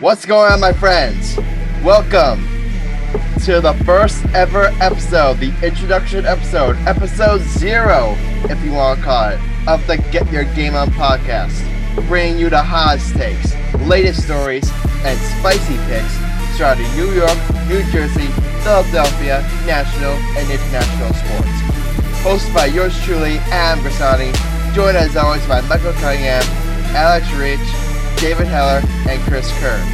What's going on, my friends? Welcome to the first ever episode, the introduction episode, episode zero, if you want to call it, of the Get Your Game On podcast, bringing you the hottest takes, latest stories, and spicy picks surrounding New York, New Jersey, Philadelphia, national, and international sports. Hosted by yours truly, Adam Grassani, joined as always by Michael Cunningham, Alex Reich, David Heller, and Chris Kern.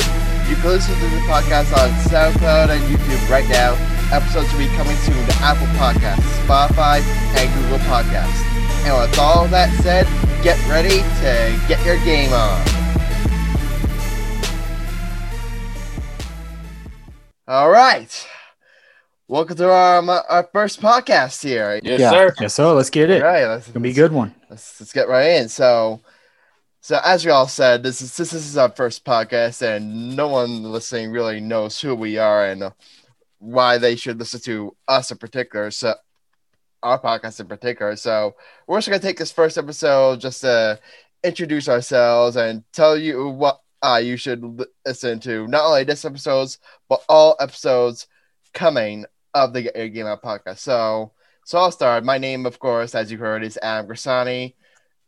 You can listen to the podcast on SoundCloud and YouTube right now. Episodes will be coming soon to Apple Podcasts, Spotify, and Google Podcasts. And with all that said, get ready to get your game on. All right. Welcome to our, um, our first podcast here. Yes, yeah. sir. Yes, so let's get it. All right, let's, It's gonna be a good one. let's, let's get right in. So, so as we all said, this is this is our first podcast, and no one listening really knows who we are and why they should listen to us in particular. So, our podcast in particular. So, we're just gonna take this first episode just to introduce ourselves and tell you what uh, you should listen to. Not only this episodes, but all episodes coming of the Game Out podcast. So, so I'll start. My name, of course, as you heard, is Adam Grassani.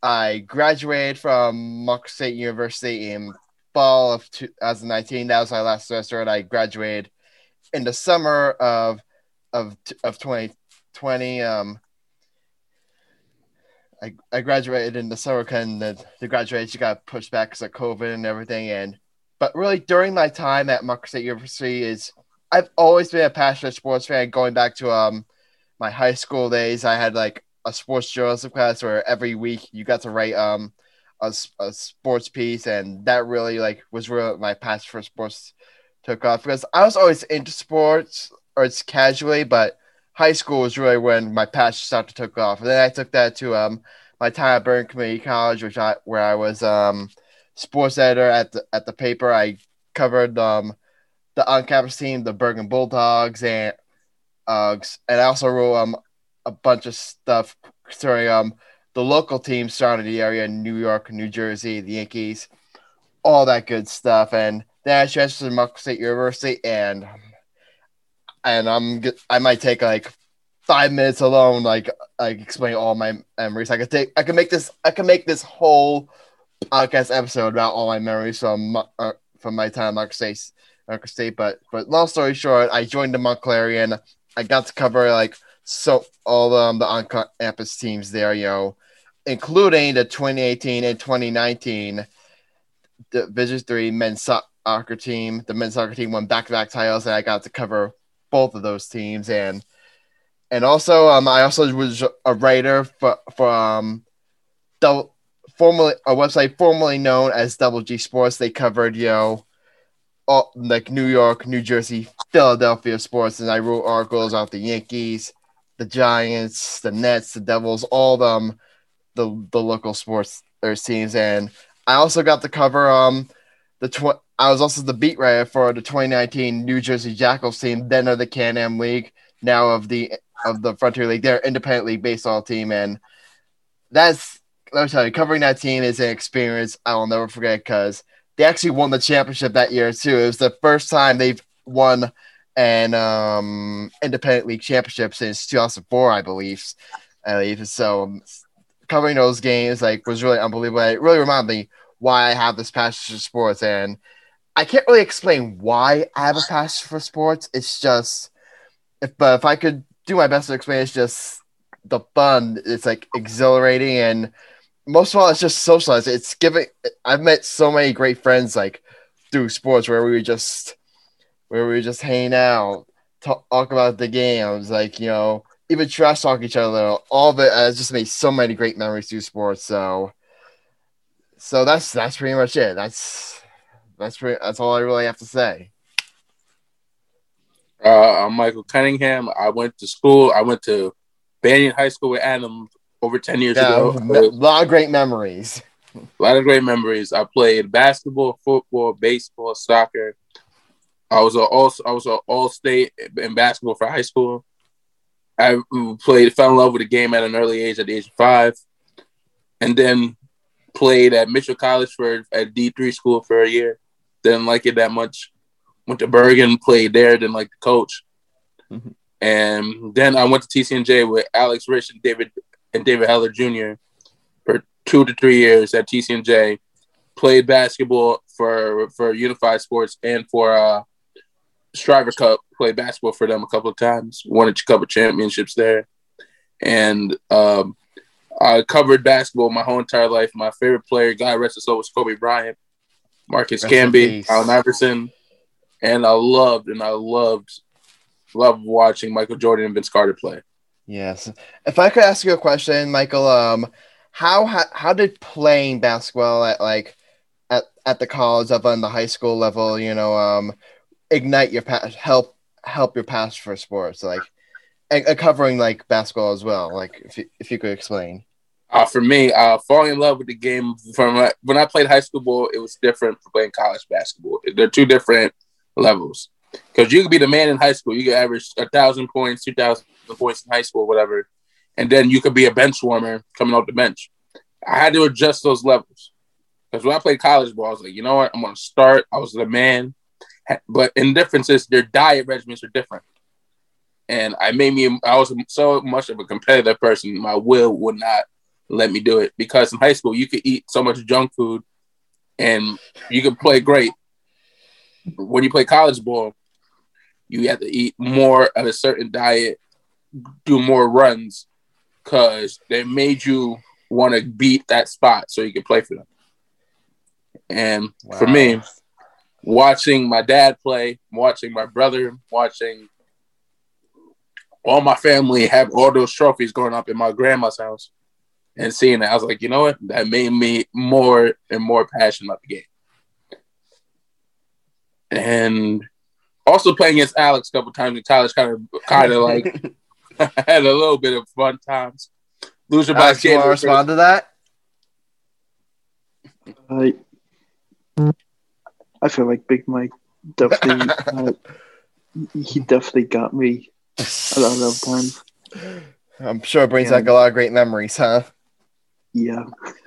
I graduated from Montclair State University in fall of 2019. That was my last semester, and I graduated in the summer of of of 2020. Um, I, I graduated in the summer, and the, the graduation got pushed back because of COVID and everything. And but really, during my time at Montclair State University, is I've always been a passionate sports fan. Going back to um my high school days, I had like a sports journalism class where every week you got to write um a, a sports piece, and that really like was where my passion for sports took off because I was always into sports or it's casually, but high school was really when my passion started to take off. And then I took that to um my time at Bergen Community College, which I where I was um sports editor at the at the paper. I covered um the on campus team, the Bergen Bulldogs, and uh, and I also wrote um a bunch of stuff concerning um the local teams surrounding the area New York, New Jersey, the Yankees, all that good stuff. And then I transferred to Montclair State University, and and I'm I might take like five minutes alone, like like explain all my memories. I could take I could make this I could make this whole podcast episode about all my memories from uh, from my time at Montclair State. State, but but long story short, I joined the Montclair and I got to cover like so all um, the on campus teams there, you know, including the 2018 and 2019 Division Three men's soccer team. The men's soccer team won back-to-back titles, and I got to cover both of those teams. And and also, um, I also was a writer for for um, double, formerly a website formerly known as Double G Sports. They covered you know. All, like New York, New Jersey, Philadelphia sports, and I wrote articles about the Yankees, the Giants, the Nets, the Devils, all them, the the local sports or teams, and I also got to cover um the tw- I was also the beat writer for the 2019 New Jersey Jackals team, then of the Can-Am League, now of the of the Frontier League. They're independently baseball team, and that's let me tell you, covering that team is an experience I will never forget because they actually won the championship that year too. It was the first time they've won an um, independent league championship since 2004, I believe. I believe so. um, Covering those games like was really unbelievable. It really reminded me why I have this passion for sports, and I can't really explain why I have a passion for sports. It's just if but if I could do my best to explain, it's just the fun. It's like exhilarating and most of all, it's just socializing. It's giving. I've met so many great friends like through sports where we would just where we just hang out, talk, talk about the games, like you know, even trash talk each other. All of it has just made so many great memories through sports. So, so that's that's pretty much it. That's that's pretty, that's all I really have to say. Uh, I'm Michael Cunningham. I went to school. I went to Banyan High School with Adam over 10 years Yeah, ago. a lot of great memories. A lot of great memories. I played basketball, football, baseball, soccer. I was a all I was an all state in basketball for high school. I played, fell in love with the game at an early age, at the age of five, and then played at Mitchell College for at D three school for a year. Didn't like it that much. Went to Bergen, played there, didn't like the coach. Mm-hmm. And then I went to TCNJ with Alex Reich and David and David Heller Jr. for two to three years at TCNJ. Played basketball for for Unified Sports and for uh, Striver Cup. Played basketball for them a couple of times. Won a couple championships there, and um, I covered basketball my whole entire life. My favorite player, guy rest his soul, was Kobe Bryant, Marcus rest Camby, Allen Iverson, and I loved and I loved loved watching Michael Jordan and Vince Carter play. Yes. If I could ask you a question, Michael, um, how how, how did playing basketball at like at, at the college level and the high school level, you know, um, ignite your past, help help your passion for sports, like and, covering like basketball as well. Like if you, if you could explain. Uh, for me, uh, falling in love with the game from when I played high school ball, it was different from playing college basketball. They're two different levels. Because you could be the man in high school, you could average a thousand points, two thousand points in high school, whatever, and then you could be a bench warmer coming off the bench. I had to adjust those levels because when I played college ball, I was like, you know what, I'm gonna start. I was the man, but in differences, their diet regimens are different, and I made me. I was so much of a competitive person. My will would not let me do it because in high school you could eat so much junk food, and you could play great. When you play college ball, you have to eat more of a certain diet, do more runs, because they made you want to beat that spot so you could play for them. And wow. for me, watching my dad play, watching my brother, watching all my family have all those trophies growing up in my grandma's house and seeing that, I was like, you know what? That made me more and more passionate about the game. And also playing against Alex a couple times in college, kind of, kind of like had a little bit of fun times. Loser by Alex, you want to respond to that? I, I feel like Big Mike definitely, uh, he definitely got me a lot of times. I'm sure it brings back a lot of great memories, huh? Yeah.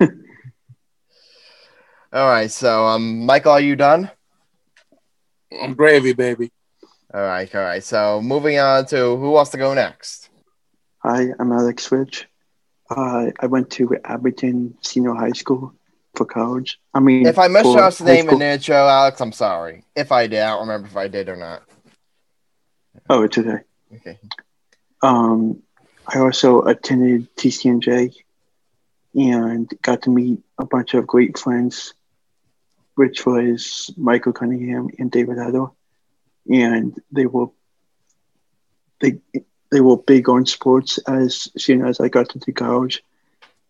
All right, so um, Michael, are you done? I'm gravy, baby. All right, all right. So moving on to who wants to go next? Hi, I'm Alex Reich. Uh, I went to Abington Senior High School for college. I mean, if I mispronounced the name in the intro, Alex, I'm sorry. If I did, I don't remember if I did or not. Oh, it's okay. Okay. Um, I also attended TCNJ and got to meet a bunch of great friends which was Michael Cunningham and David Addo, and they were they they were big on sports as soon as I got to the college,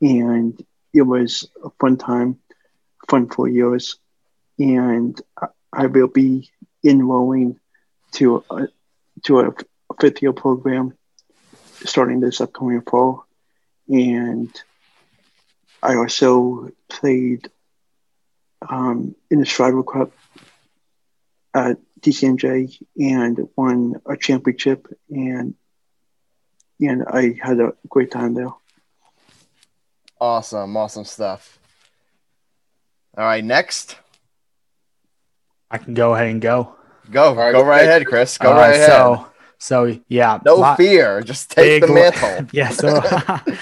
and it was a fun time, fun four years, and I will be enrolling to a, to a fifth year program starting this upcoming fall, and I also played um, in the Striver Cup at TCNJ and won a championship and and I had a great time there. Awesome, awesome stuff. All right, next. I can go ahead and go. Go, right, go right ahead, Chris. Go right, right ahead. So, so yeah, no lot, fear. Just take big, the mantle. yeah. So,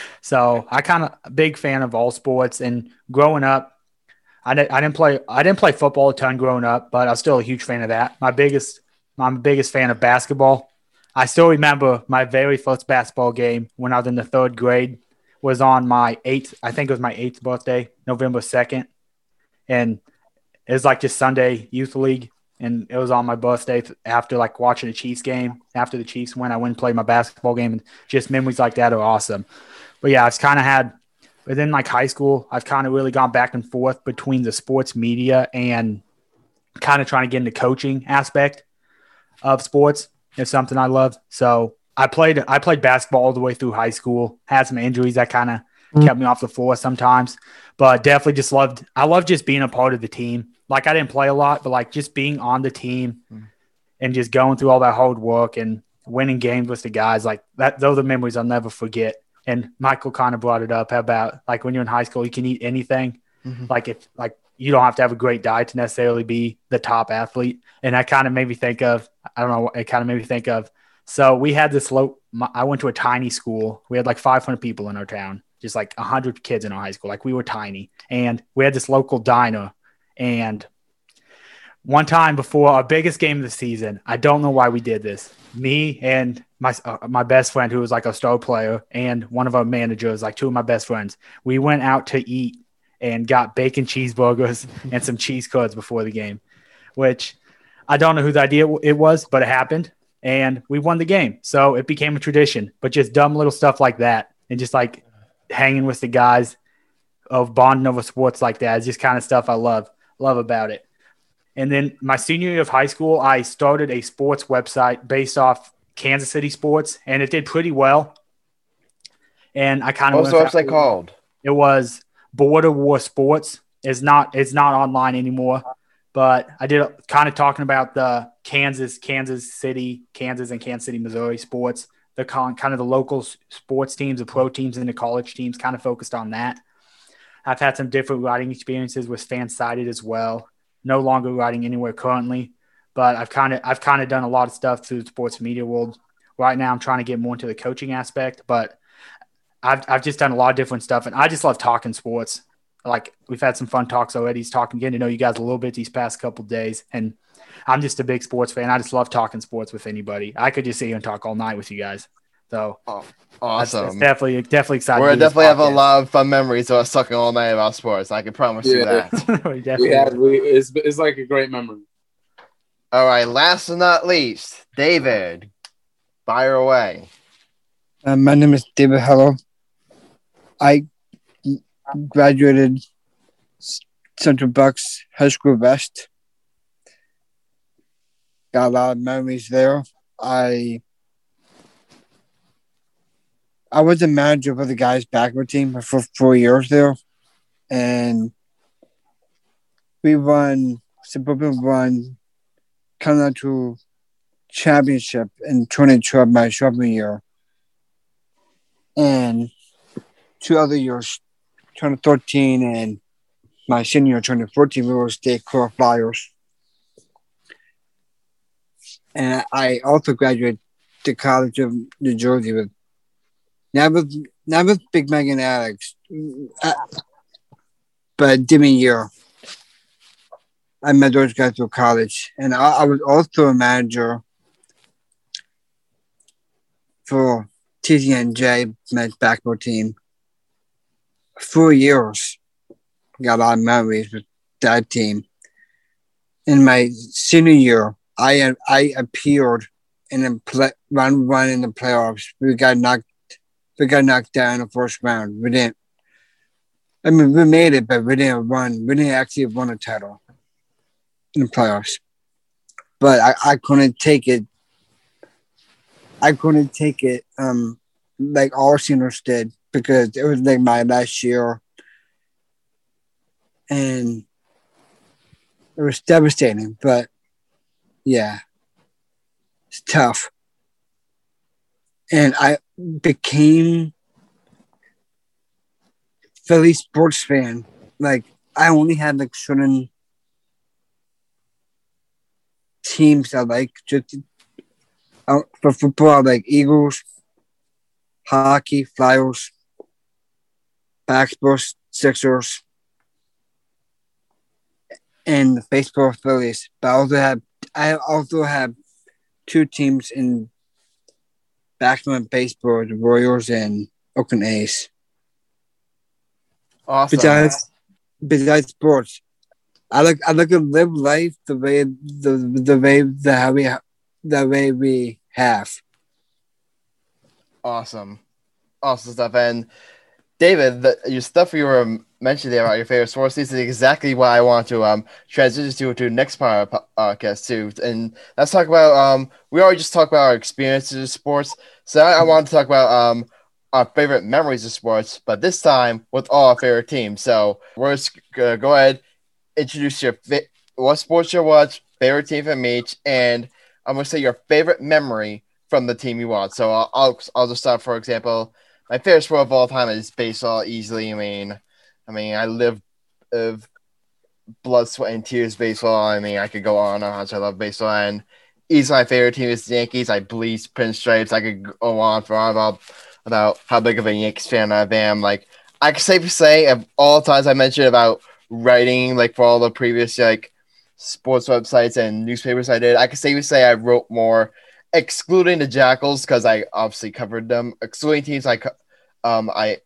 so I kind of big fan of all sports, and growing up, I didn't, I didn't play I didn't play football a ton growing up, but I was still a huge fan of that. My biggest my biggest fan of basketball. I still remember my very first basketball game when I was in the third grade was on my eighth, I think it was my eighth birthday, November 2nd. And it was like just Sunday youth league. And it was on my birthday after like watching a Chiefs game. After the Chiefs went, I went and played my basketball game. And just memories like that are awesome. But yeah, I've kind of had but then, like high school, I've kind of really gone back and forth between the sports media and kind of trying to get into coaching aspect of sports. It's something I love. So I played I played basketball all the way through high school. Had some injuries that kind of mm-hmm. kept me off the floor sometimes, but definitely just loved. I love just being a part of the team. Like I didn't play a lot, but like just being on the team mm-hmm. and just going through all that hard work and winning games with the guys. Like that, those are the memories I'll never forget. And Michael kind of brought it up about like when you're in high school, you can eat anything. Mm-hmm. Like if like you don't have to have a great diet to necessarily be the top athlete. And that kind of made me think of, I don't know, it kind of made me think of. So we had this low, I went to a tiny school. We had like 500 people in our town, just like 100 kids in our high school. Like we were tiny. And we had this local diner. And one time before our biggest game of the season, I don't know why we did this. Me and my uh, my best friend, who was like a star player, and one of our managers, like two of my best friends, we went out to eat and got bacon cheeseburgers and some cheese curds before the game, which I don't know whose idea it was, but it happened and we won the game. So it became a tradition, but just dumb little stuff like that and just like hanging with the guys of bonding over sports like that is just kind of stuff I love, love about it. And then my senior year of high school, I started a sports website based off Kansas City sports and it did pretty well. And I kind of What's the website called? It was Border War Sports It's not it's not online anymore. But I did kind of talking about the Kansas, Kansas City, Kansas and Kansas City, Missouri sports, the con, kind of the local sports teams, the pro teams, and the college teams. Kind of focused on that. I've had some different writing experiences with FanSided as well. No longer writing anywhere currently, but I've kind of I've kind of done a lot of stuff through the sports media world. Right now, I'm trying to get more into the coaching aspect, but I've, I've just done a lot of different stuff and I just love talking sports. Like we've had some fun talks already. He's talking, getting to know you guys a little bit these past couple days. And I'm just a big sports fan. I just love talking sports with anybody. I could just sit here and talk all night with you guys. So oh, awesome. That's, that's definitely, definitely excited. We're definitely have a lot of fun memories of us talking all night about sports. I can promise yeah. you that. we definitely yeah, we, it's, it's like a great memory. All right. Last but not least, David, fire away. Uh, my name is David Heller. I graduated Central Bucks High School West. Got a lot of memories there. I I was the manager for the guys' backward team for four years there, and we won suburban run to championship in 2012 my sophomore year, and two other years 2013 and my senior 2014, we were state flyers. And I also graduated the College of New Jersey with not with not with Big Megan Alex, uh, but Demi year. I met those guys through college, and I, I was also a manager for TCNJ men's basketball team four years. Got a lot of memories with that team. In my senior year, I I appeared in a play, run run in the playoffs. We got knocked we got knocked down in the first round. We didn't. I mean, we made it, but we didn't run. We didn't actually win a title in the playoffs. But I, I couldn't take it. I couldn't take it um, like all seniors did because it was like my last year. And it was devastating, but yeah, it's tough. And I became Philly sports fan. Like I only had like certain teams I like. Just uh, for football, like Eagles, hockey, Flyers, Basketball Sixers, and baseball Phillies. But I also have I also have two teams in basketball and baseball: the Royals and Oakland A's. Awesome. Besides, besides sports, I like I like to live life the way the the way the how we the way we have. Awesome, awesome stuff, and David, the, your stuff you were mentioning there about your favorite sports This is exactly what I want to um transition to to next part of podcast too. And let's talk about um we already just talked about our experiences in sports. So I, I want to talk about um our favorite memories of sports, but this time with all our favorite teams. So we're just gonna go ahead, introduce your what sports you watch, favorite team from each, and I'm gonna say your favorite memory from the team you watch. So I'll I'll, I'll just start for example my favorite sport of all time is baseball. Easily, I mean, I mean, I live, of blood, sweat, and tears baseball. I mean, I could go on on how much I love baseball, and he's my favorite team is the Yankees. I bleed pinstripes. I could go on for on about about how big of a Yankees fan I am. Like I can safely say, of all times I mentioned about writing, like for all the previous like sports websites and newspapers I did, I can safely say I wrote more, excluding the Jackals because I obviously covered them. Excluding teams I um I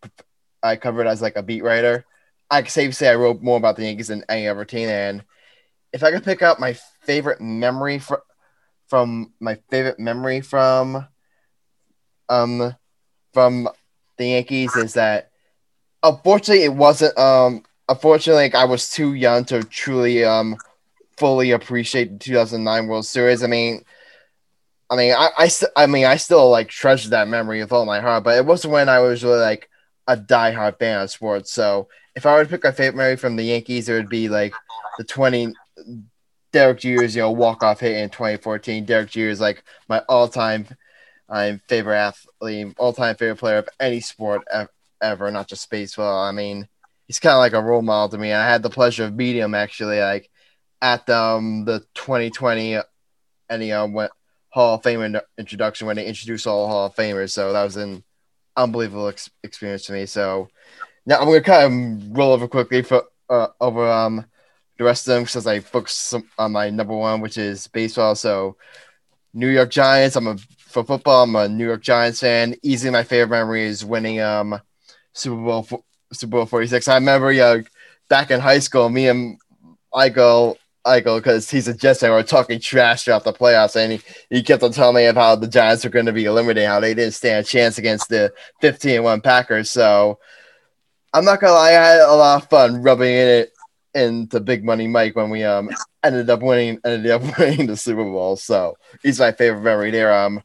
I covered as like a beat writer. I can safely say I wrote more about the Yankees than any other team. And if I could pick out my favorite memory from from my favorite memory from um from the Yankees is that unfortunately it wasn't um unfortunately like, I was too young to truly um fully appreciate the 2009 World Series. I mean, I mean, I I, st- I mean, I still like treasure that memory with all my heart, but it wasn't when I was really like a diehard fan of sports. So if I were to pick a favorite memory from the Yankees, it would be like the 20 Derek Jeter's, you know, walk off hit in 2014. Derek Jeter is like my all time I'm favorite athlete, all time favorite player of any sport ever, not just baseball. I mean, he's kind of like a role model to me. I had the pleasure of meeting him actually, like at um, the 2020 any um, went Hall of Fame introduction when they introduced all Hall of Famers. So that was an unbelievable ex- experience to me. So now I'm gonna kind of roll over quickly for uh, over um the rest of them because I focus on my number one, which is baseball. So New York Giants. I'm a for football. I'm a New York Giants fan. Easily my favorite memory is winning um Super Bowl Super Bowl 46. I remember yeah, back in high school, me and Michael Eichel, because he's a Jets fan, were talking trash throughout the playoffs, and he, he kept on telling me about how the Giants were going to be eliminated, how they didn't stand a chance against the 15 1 Packers. So I'm not gonna lie, I had a lot of fun rubbing it into Big Money Mike when we um ended up winning ended up winning the Super Bowl. So he's my favorite memory there. Um,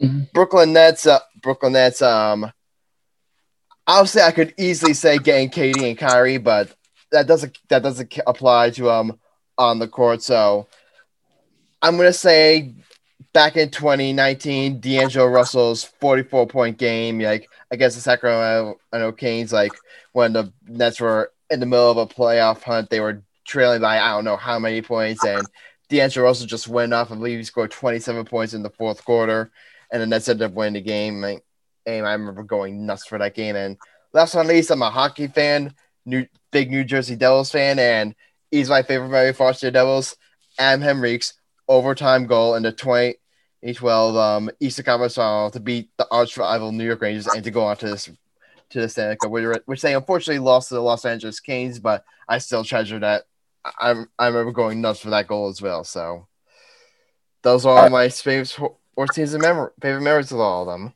mm-hmm. Brooklyn Nets, uh, Brooklyn Nets. Um, obviously I could easily say getting KD and Kyrie, but that doesn't that doesn't apply to um on the court. So I'm gonna say back in 2019, D'Angelo Russell's 44 point game, like against the Sacramento Kings, like when the Nets were in the middle of a playoff hunt, they were trailing by I don't know how many points, and D'Angelo Russell just went off. I believe he scored 27 points in the fourth quarter, and the Nets ended up winning the game. And I remember going nuts for that game. And last but not least, I'm a hockey fan, new big New Jersey Devils fan, and he's my favorite Mary Foster Devils. Adam Henrique's overtime goal in the 2012 um, Eastern Conference Final to beat the arch rival New York Rangers and to go on to this to the Stanley Cup, which they unfortunately lost to the Los Angeles Kings, but I still treasure that. I I remember going nuts for that goal as well. So those are all my favorite sports teams and memory, favorite memories of all of them.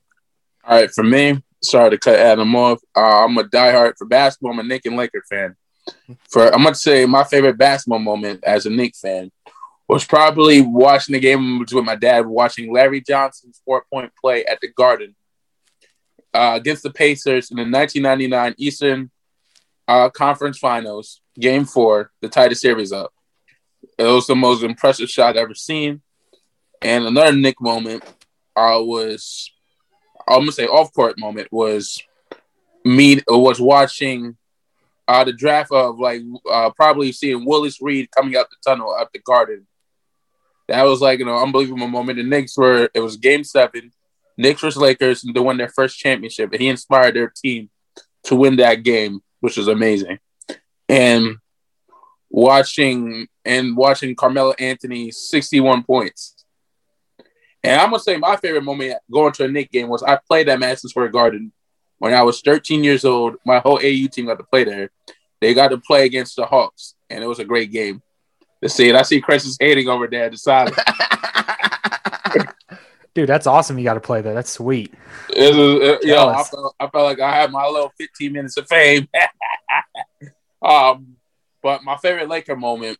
All right, for me, sorry to cut Adam off. Uh, I'm a diehard for basketball. I'm a Knick and Laker fan. For I'm gonna say my favorite basketball moment as a Knick fan was probably watching the game with my dad, watching Larry Johnson's four point play at the Garden uh, against the Pacers in the 1999 Eastern uh, Conference Finals, Game Four, the tightest series up. It was the most impressive shot I've ever seen. And another Knick moment uh, was, I'm gonna say off court moment was me was watching uh, the draft of like uh, probably seeing Willis Reed coming out the tunnel at the Garden. That was like know unbelievable moment. The Knicks were it was Game Seven. Knicks versus Lakers and they won their first championship, and he inspired their team to win that game, which was amazing. And watching and watching Carmelo Anthony 61 points. And I'm gonna say my favorite moment going to a Knick game was I played at Madison Square Garden when I was 13 years old. My whole AU team got to play there. They got to play against the Hawks, and it was a great game. To see it, I see Chris is hating over there at the side. Dude, that's awesome. You got to play that. That's sweet. It was, it, yo, I felt, I felt like I had my little 15 minutes of fame. um, but my favorite Laker moment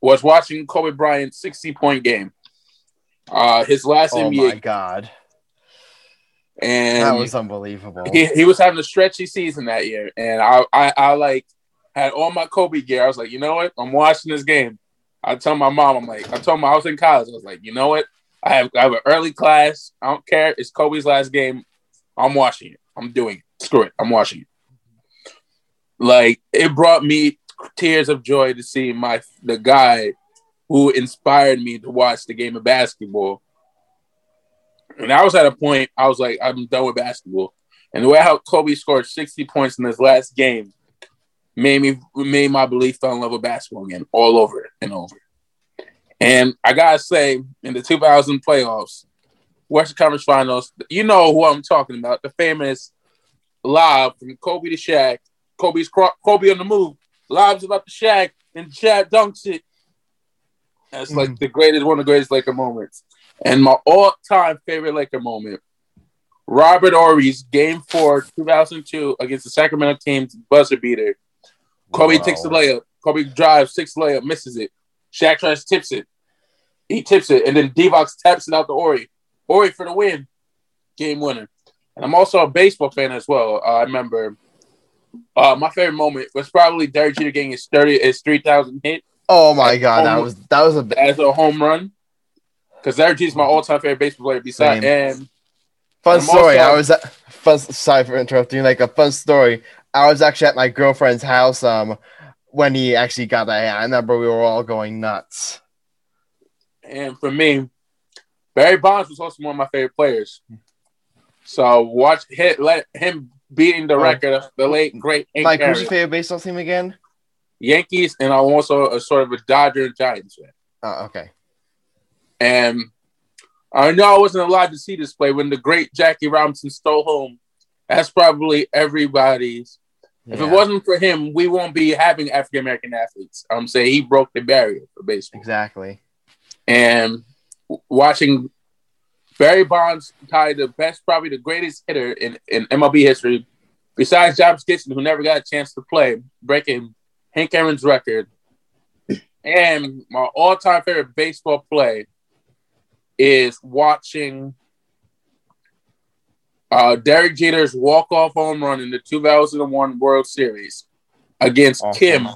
was watching Kobe Bryant's 60 point game. Uh, his last oh NBA. my god! And that was unbelievable. He, he was having a stretchy season that year, and I, I, I like had all my Kobe gear. I was like, you know what? I'm watching this game. I tell my mom, I'm like, I told my I was in college. I was like, you know what? I have I have an early class. I don't care. It's Kobe's last game. I'm watching it. I'm doing it. Screw it. I'm watching it. Like it brought me tears of joy to see my the guy who inspired me to watch the game of basketball. And I was at a point I was like, I'm done with basketball. And the way how Kobe scored 60 points in his last game made me made my belief fell in love with basketball again, all over and over. And I gotta say, in the 2000 playoffs, Western Conference Finals, you know who I'm talking about, the famous lob from Kobe to Shaq. Kobe's Kobe on the move, lobs it up to Shaq, and Shaq dunks it. That's mm. like the greatest, one of the greatest Laker moments. And my all-time favorite Laker moment, Robert Horry's Game Four, 2002, against the Sacramento Kings buzzer beater. Kobe wow. takes the layup. Kobe drives six layup, misses it. Shaq tries tips it. He tips it, and then Divac taps it out to Horry. Horry for the win. Game winner. And I'm also a baseball fan as well. Uh, I remember uh, my favorite moment was probably Derek Jeter getting his 30 his 3000 hit. Oh my god, that was that was a as a home run. Because Derek Jeter's my all-time favorite baseball player besides and fun story. Also, I was at, fun sorry for interrupting, like a fun story. I was actually at my girlfriend's house um when he actually got that. I remember we were all going nuts. And for me, Barry Bonds was also one of my favorite players. So watch hit let him beating the record of the late great. Hank Mike, who's your favorite baseball team again? Yankees, and I'm also a sort of a Dodger and Giants fan. Oh, okay. And I know I wasn't allowed to see this play when the great Jackie Robinson stole home. That's probably everybody's. Yeah. If it wasn't for him, we won't be having African American athletes. I'm saying he broke the barrier for baseball. Exactly. And watching Barry Bonds tied the best, probably the greatest hitter in, in MLB history, besides Josh Gibson, who never got a chance to play, breaking Hank Aaron's record. And my all-time favorite baseball play is watching uh, Derek Jeter's walk-off home run in the 2001 World Series against awesome. Kim.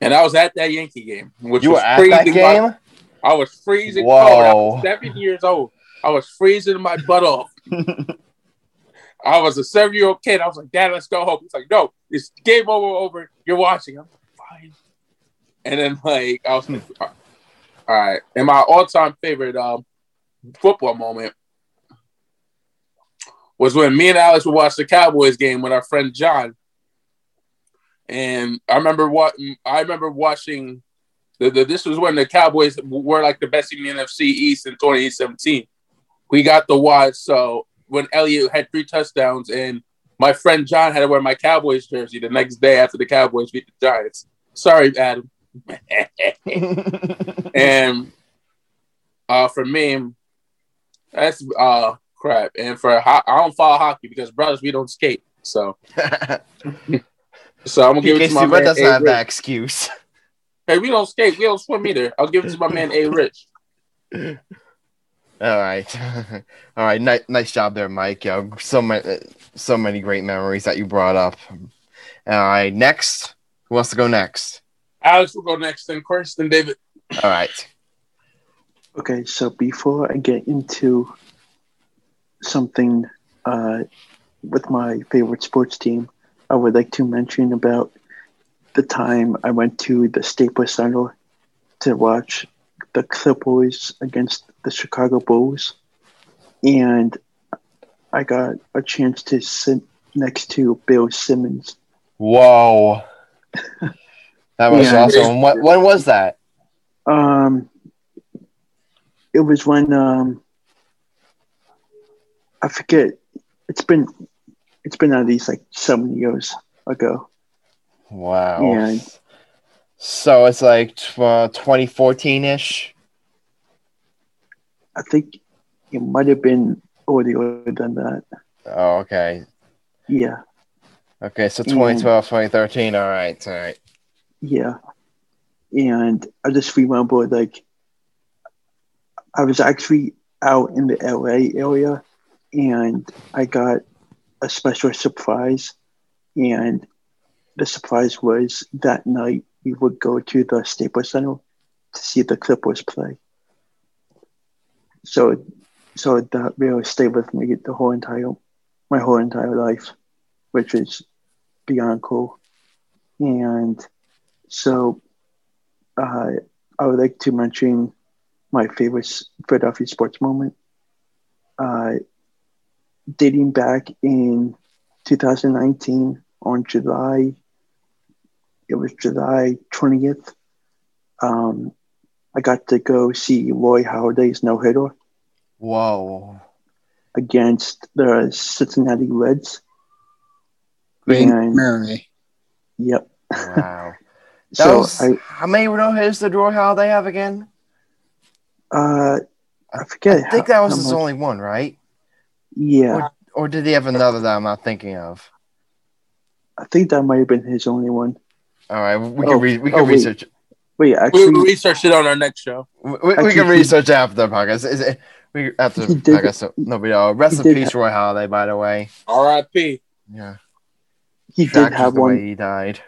And I was at that Yankee game, which you was were at that game. I was freezing Whoa. cold. I was seven years old. I was freezing my butt off. I was a seven year old kid. I was like, Dad, let's go home. He's like, No, it's game over, over. You're watching. I'm like, fine. And then like I was like, all right. And my all time favorite um, football moment was when me and Alex would watch the Cowboys game with our friend John. And I remember what I remember watching the, the, this was when the Cowboys were like the best in the NFC East in 2017. We got the watch. So when Elliott had three touchdowns, and my friend John had to wear my Cowboys jersey the next day after the Cowboys beat the Giants. Sorry, Adam. and uh, for me, that's uh crap. And for ho- I don't follow hockey because brothers we don't skate. So, so I'm gonna give it to my man. doesn't have that excuse. Hey, we don't skate. We don't swim either. I'll give it to my man A. Reich. All right, all right. Nice, nice job there, Mike. Yeah, so many, so many great memories that you brought up. All right, next. Who wants to go next? Alex will go next, then Chris, then David. All right. Okay, so before I get into something uh, with my favorite sports team, I would like to mention about the time I went to the Staples Center to watch the Clippers against the Chicago Bulls, and I got a chance to sit next to Bill Simmons. Whoa, that was yeah. awesome. When, when was that? Um, it was when um, I forget. It's been it's been at least like seven years ago. Wow. And so it's like 2014 ish. I think it might have been earlier than that. Oh, okay. Yeah. Okay, so 2012, and, 2013. All right, all right. Yeah. And I just remember, like, I was actually out in the LA area and I got a special surprise. And the surprise was that night we would go to the Staples Center to see the Clippers play. So, so that really stayed with me the whole entire, my whole entire life, which is beyond cool. And so uh, I would like to mention my favorite Philadelphia sports moment. Uh, dating back in 2019 on July, it was July 20th. Um, I got to go see Roy Halladay's no hitter Whoa. against the Cincinnati Reds. Green And- Mary. Yep. Wow. So was, I how many no hitters did Roy Halladay have again? uh I forget. I think how- that was how his much- only one, right? Yeah, Or did he have another that I'm not thinking of? I think that might have been his only one. All right, we Oh, can re- we can oh, research. Wait, We actually, will research it on our next show. We, we, we Actually, can he- research after the podcast. Is it, we after the He did- podcast. So nobody know. Rest he in peace, Roy Halladay. By the way, R.I.P. yeah, he did have the way one. he died.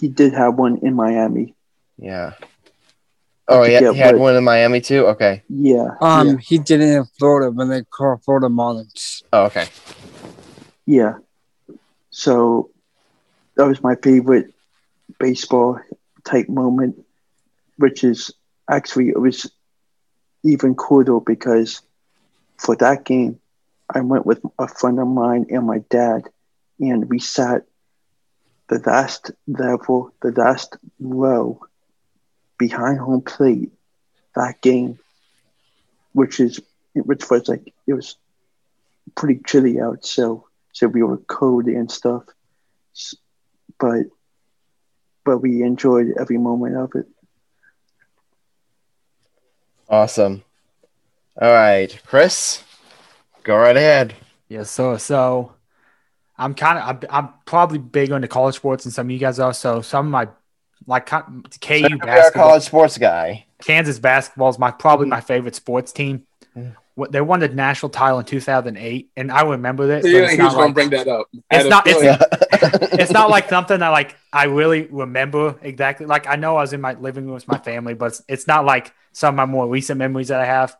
He did have one in Miami. Yeah. Oh, yeah, forget he had what- one in Miami too. Okay. Yeah. Um, yeah, he did it in Florida when they called Florida Marlins. Oh, okay. yeah. So that was my favorite baseball type moment, which is actually it was even cooler because for that game, I went with a friend of mine and my dad, and we sat the last level, the last row behind home plate that game, which is which was like it was pretty chilly out, so so we were cold and stuff, but but we enjoyed every moment of it. Awesome. All right, Chris, go right ahead. Yes, so so I'm kind of I'm, I'm probably big into college sports, and some of you guys are. So some of my like KU You're basketball, college sports guy. Kansas basketball is my probably my favorite sports team. Mm. What They won the national title in 2008, and I remember that. but Yeah, it's not going like- to bring that up. It's not- it's- it's not like something that like I really remember exactly. Like I know I was in my living room with my family, but it's, it's not like some of my more recent memories that I have.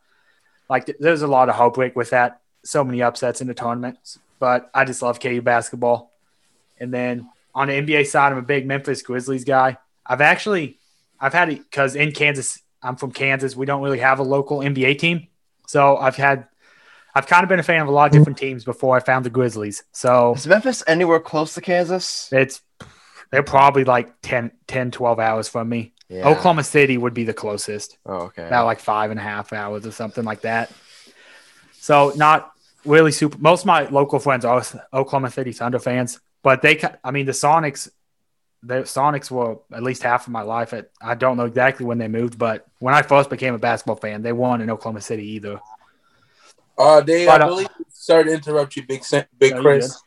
Like there's a lot of heartbreak with that. So many upsets in the tournaments, but I just love KU basketball. And then on the NBA side, I'm a big Memphis Grizzlies guy. I've actually I've had it because in Kansas, I'm from Kansas. We don't really have a local NBA team, so I've had I've kind of been a fan of a lot of different teams before I found the Grizzlies. So Is Memphis anywhere close to Kansas? it's they're probably like 10, 10 12 hours from me. Yeah. Oklahoma City would be the closest, Oh, okay. about like five and a half hours or something like that. So not really super. Most of my local friends are Oklahoma City Thunder fans, but they, I mean, the Sonics, the Sonics were at least half of my life. At I don't know exactly when they moved, but when I first became a basketball fan, they won in Oklahoma City either. Uh, they, But, I uh, believe, sorry to interrupt you, Big Big No, you're Chris.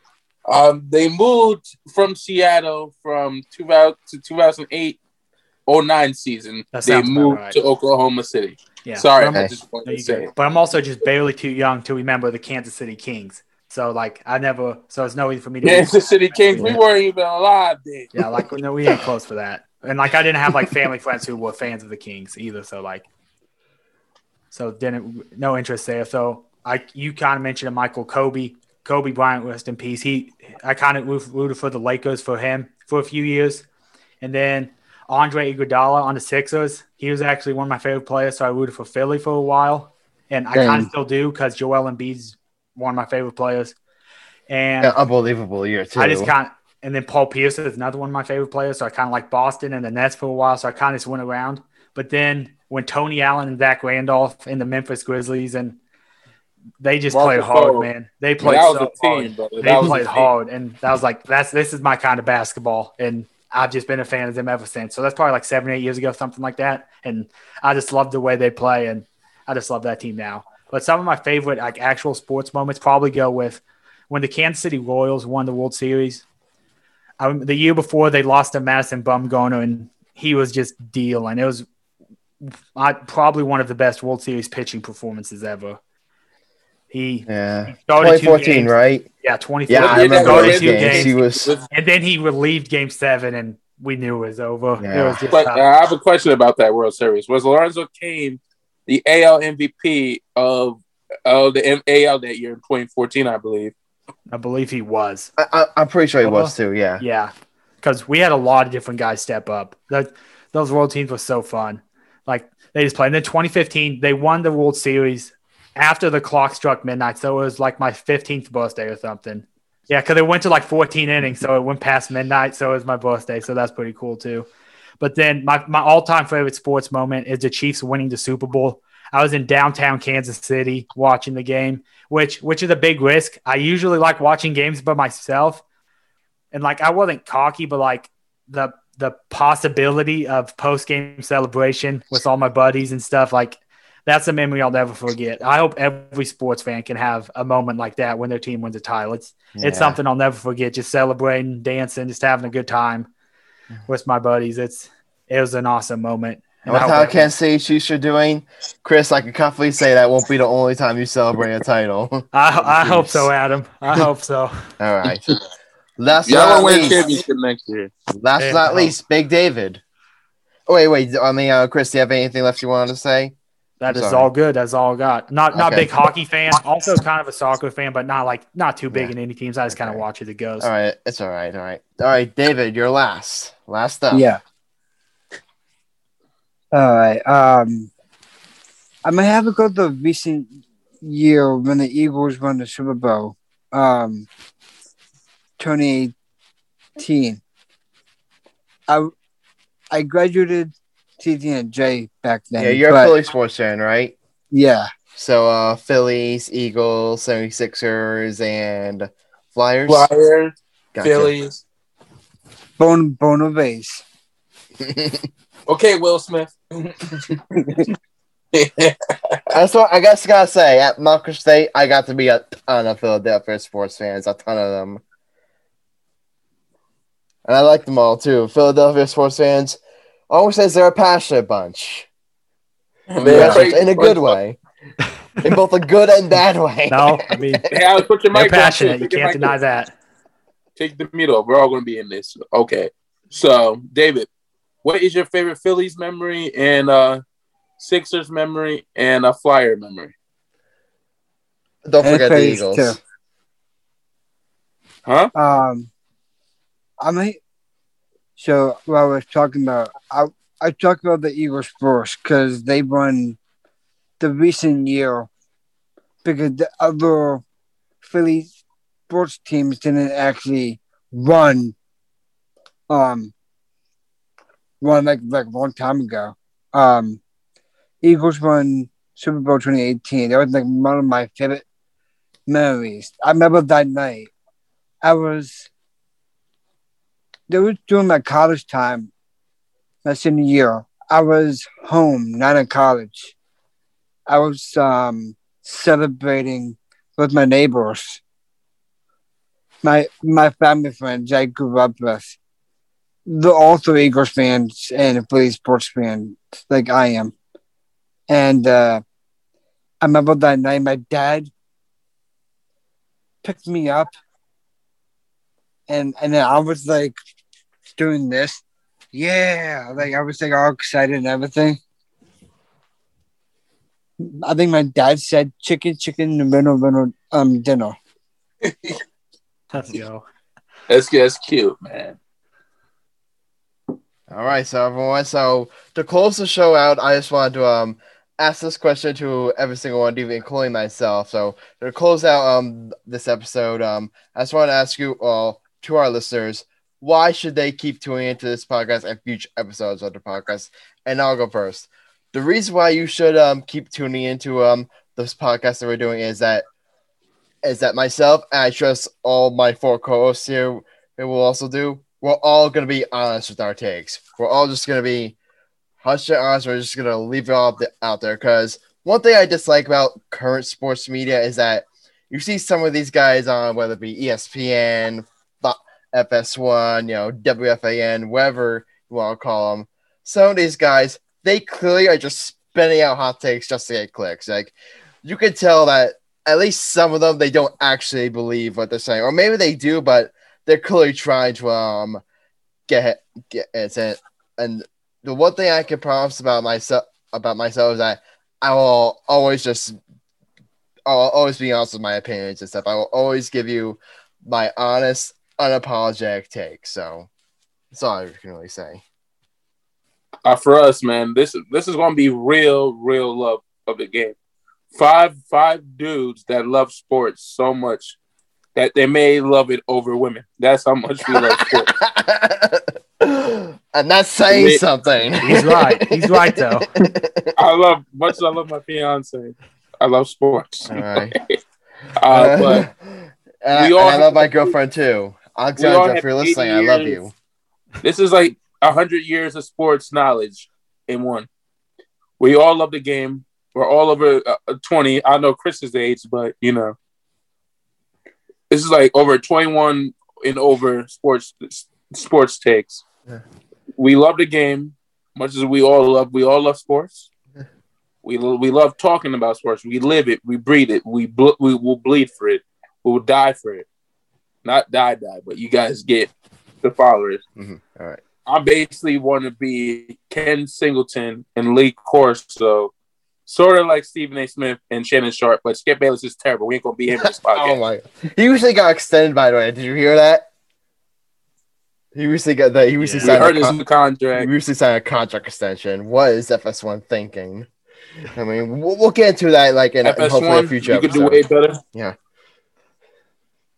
Um, they moved from Seattle from 2000 to 2008 09 season. That They moved right. to Oklahoma City. Yeah, Sorry, But I just wanted you to say it. But I'm also just barely too young to remember the Kansas City Kings. So like I never, so it's no easy for me to. Kansas City Kings, we weren't even alive then. Yeah, like no, we ain't close for that. And like I didn't have like family friends who were fans of the Kings either. So like, so didn't no interest there. So I you kind of mentioned Michael Kobe, Kobe Bryant, rest in peace. He I kind of rooted for the Lakers for him for a few years, and then Andre Iguodala on the Sixers. He was actually one of my favorite players. So I rooted for Philly for a while, and I kind of still do because Joel Embiid's one of my favorite players. And Yeah, unbelievable year too. I just kind of, and then Paul Pierce is another one of my favorite players. So I kind of like Boston and the Nets for a while. So I kind of just went around. But then when Tony Allen and Zach Randolph in the Memphis Grizzlies and they just Marcus played hard, Gasol. man. They Well, played that was so a team, hard. brother. They That was a played team. hard, and that was like that's this is my kind of basketball, and I've just been a fan of them ever since. So that's probably like seven, eight years ago, something like that. And I just love the way they play, and I just love that team now. But some of my favorite like actual sports moments probably go with when the Kansas City Royals won the World Series. Um, the year before they lost to Madison Bumgarner, and he was just dealing. It was I, probably one of the best World Series pitching performances ever. He yeah. started two 2014, right? Yeah, 24. Yeah, I remember those two games. games. He was. And then he relieved game seven, and we knew it was over. It was just But uh. I have a question about that World Series. Was Lorenzo Cain the AL MVP of of the M- AL that year in 2014? I believe. I believe he was. I, I, I'm pretty sure he was too. Yeah. Yeah. because we had a lot of different guys step up. That those world teams were so fun. Like they just played. And then 2015, they won the World Series after the clock struck midnight. So it was like my 15th birthday or something. Yeah, because it went to like 14 innings, so it went past midnight. So it was my birthday. So that's pretty cool too. But then my, my all time favorite sports moment is the Chiefs winning the Super Bowl. I was in downtown Kansas City watching the game, which which is a big risk. I usually like watching games by myself, and like I wasn't cocky, but like the the possibility of post game celebration with all my buddies and stuff like that's a memory I'll never forget. I hope every sports fan can have a moment like that when their team wins a title. It's yeah. it's something I'll never forget. Just celebrating, dancing, just having a good time with my buddies. It's it was an awesome moment. And with how Kansas City Chiefs are doing, Chris, I can confidently say that won't be the only time you celebrate a title. I, I hope so, Adam. I hope so. All right. Last Y'all not win championship next year. Last but not least, Big David. Oh, wait, wait. I mean, uh, Chris, do you have anything left you wanted to say? That is all good. That's all I got. Not not okay. big hockey fan. Also kind of a soccer fan, but not like not too big yeah. in any teams. I just kind of watch as it goes. All right, it's all right. All right, all right. David, you're last. Last up. Yeah. All right. Um, I'm gonna have to go to the recent year when the Eagles won the Super Bowl. Um, 2018. I I graduated TTNJ back then. Yeah, you're a Philly sports fan, right? Yeah. So uh Phillies, Eagles, 76ers, and Flyers. Flyers, gotcha. Phillies. Bone Bono base. okay, Will Smith. That's what I guess I gotta say. At Montclair State, I got to be a ton of Philadelphia sports fans, a ton of them. And I like them all too. Philadelphia sports fans always says they're a passionate bunch. Yeah. In a good way. in both a good and bad way. No, I mean, hey, put your mic passionate. You can't deny that. Take the middle. We're all going to be in this. Okay. So, David, what is your favorite Phillies memory and uh Sixers memory and a Flyer memory? Don't forget the Eagles. Too. Huh? Um, I mean, so what I was talking about, I I talked about the Eagles first because they won the recent year because the other Philly sports teams didn't actually run um run like like a long time ago. Um Eagles won Super Bowl 2018. That was like one of my favorite memories. I remember that night. I was there was during my college time, my senior year. I was home, not in college. I was um, celebrating with my neighbors, my my family friends I grew up with. The also Eagles fans and a Philly sports fans like I am. And uh, I remember that night my dad picked me up and and then I was like doing this. Yeah, like I was like all excited and everything. I think my dad said chicken, chicken, no, no, um, dinner. Let's go. That's that's cute, man. All right, so everyone, so to close the show out, I just wanted to um ask this question to every single one, even including myself. So to close out um this episode, um I just want to ask you all to our listeners, why should they keep tuning into this podcast and future episodes of the podcast? And I'll go first. The reason why you should um keep tuning into um this podcast that we're doing is that is that myself and I trust all my four co-hosts here it will also do. We're all gonna be honest with our takes. We're all just gonna be hush and honest. We're just gonna leave it all out there because one thing I dislike about current sports media is that you see some of these guys on whether it be ESPN, FS1, you know, WFAN, whatever you want to call them. Some of these guys, they clearly are just spinning out hot takes just to get clicks. Like, you can tell that at least some of them, they don't actually believe what they're saying. Or maybe they do, but they're clearly trying to um get get it. And the one thing I can promise about myself about myself is that I will always just I'll always be honest with my opinions and stuff. I will always give you my honest unapologetic take. So That's all I can really say. Uh, for us, man, this this is gonna be real, real love of the game. Five five dudes that love sports so much that they may love it over women. That's how much we love sports. and that's saying Lit- something. He's right. He's right though. I love much as I love my fiance. I love sports. All right. Uh, but Uh, we all and I love my girlfriend too. If you're listening, 80 I love you. this is like a hundred years of sports knowledge in one. We all love the game. We're all over uh, uh, twenty. I know Chris's age, but you know, this is like over twenty-one and over sports sports takes. Yeah. We love the game much as we all love. We all love sports. Yeah. We we love talking about sports. We live it. We breathe it. We bl- we will bleed for it. We will die for it. Not die die, but you guys get the followers. Mhm. All right. I basically want to be Ken Singleton and Lee Corso, sort of like Stephen A. Smith and Shannon Sharpe, but Skip Bayless is terrible. We ain't gonna be him in this Oh podcast. my! He recently got extended. By the way, did you hear that? He recently got that. He recently we signed. a con- new he contract. recently signed a contract extension. What is FS1 thinking? I mean, we'll, we'll get into that like in, in hopefully a FS1, future you could do way better. Yeah.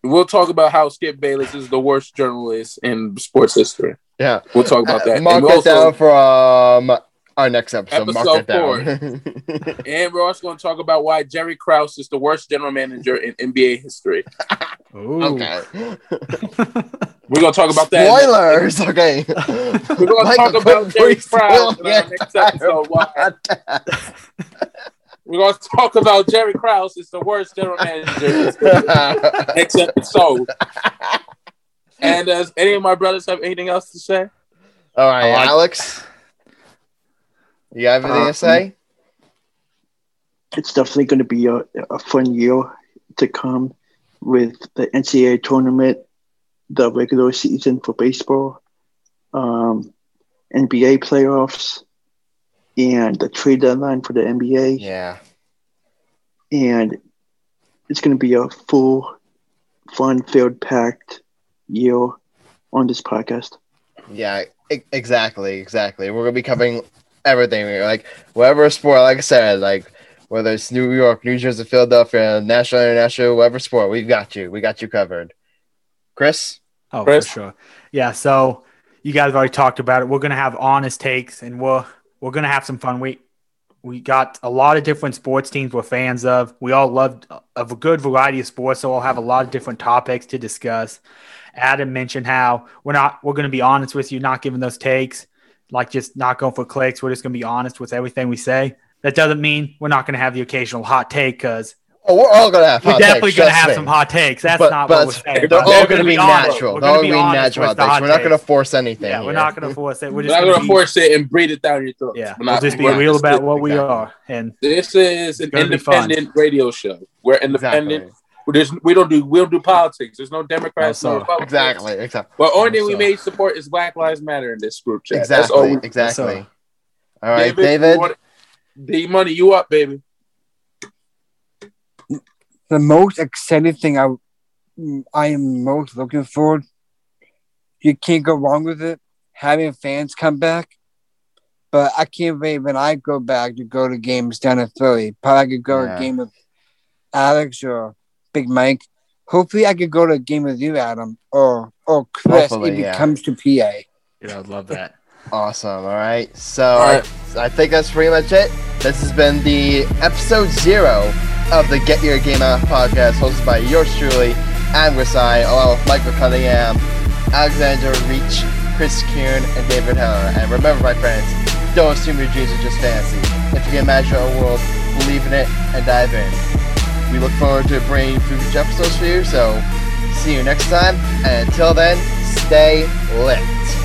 We'll talk about how Skip Bayless is the worst journalist in sports history. Yeah. We'll talk about that. Uh, mark that down for um, our next episode. mark Episode that down. and we're also going to talk about why Jerry Krause is the worst general manager in NBA history. Ooh. okay. We're going to talk about that. Spoilers. Okay. We're going to talk about Jerry Krause in our next episode. Why- podcast. We're going to talk about Jerry Krause is the worst general manager in history. next episode. And does any of my brothers have anything else to say? All right, like- Alex. You got anything Um, to say? it's definitely going to be a, a fun year to come with the NCAA tournament, the regular season for baseball, um, NBA playoffs, and the trade deadline for the NBA. Yeah. And it's going to be a full, fun, filled, packed year on this podcast. Yeah, e- exactly, exactly. We're gonna be covering everything. Like whatever sport, like I said, like whether it's New York, New Jersey, Philadelphia, national, international, whatever sport, we've got you. We got you covered. Chris? Oh, Chris? for sure. Yeah. So you guys have already talked about it. We're gonna have honest takes, and we're we're gonna have some fun. We we got a lot of different sports teams we're fans of. We all love of a good variety of sports, so we'll have a lot of different topics to discuss. Adam mentioned how we're not we're gonna be honest with you, not giving those takes, like just not going for clicks. We're just gonna be honest with everything we say. That doesn't mean we're not gonna have the occasional hot take because Oh, we're all gonna have. we're hot definitely takes, gonna have me. some hot takes. That's but, not but what we're saying. they're all we're gonna be natural. We're They're all gonna gonna be natural hot takes. We're not gonna force anything. Yeah, we're not gonna force it. We're We're just not gonna, going to force it and breathe it down your throat. yeah, We're we'll just be we're- real about what we Exactly. are. And This is an gonna be fun. independent radio show. We're independent. Exactly. There's, we don't do we don't do politics. There's no Democrats, No, no. Republicans. Exactly. Exactly. But only thing we So- may support is Black Lives Matter in this group chat. That's all Exactly. we, Exactly. All right, you David. want- D money, you up, baby? The most exciting thing I I am most looking forward. You can't go wrong with it. Having fans come back, but I can't wait when I go back to go to games down in Philly. Probably I could go to Yeah. a game with Alex or Big Mike. Hopefully, I could go to a game with you, Adam, or or Chris Hopefully, if it yeah. comes to PA. yeah, I'd love that. Awesome. All right. So All right. I, I think that's pretty much it. This has been the episode zero of the Get Your Game On podcast, hosted by yours truly, Adam Grassani, along with Michael Cunningham, Alexander Reich, Chris Kern, and David Heller. And remember, my friends, don't assume your dreams are just fancy. If you can imagine a world, believe in it and dive in. We look forward to bringing future episodes for you. So see you next time. And until then, stay lit.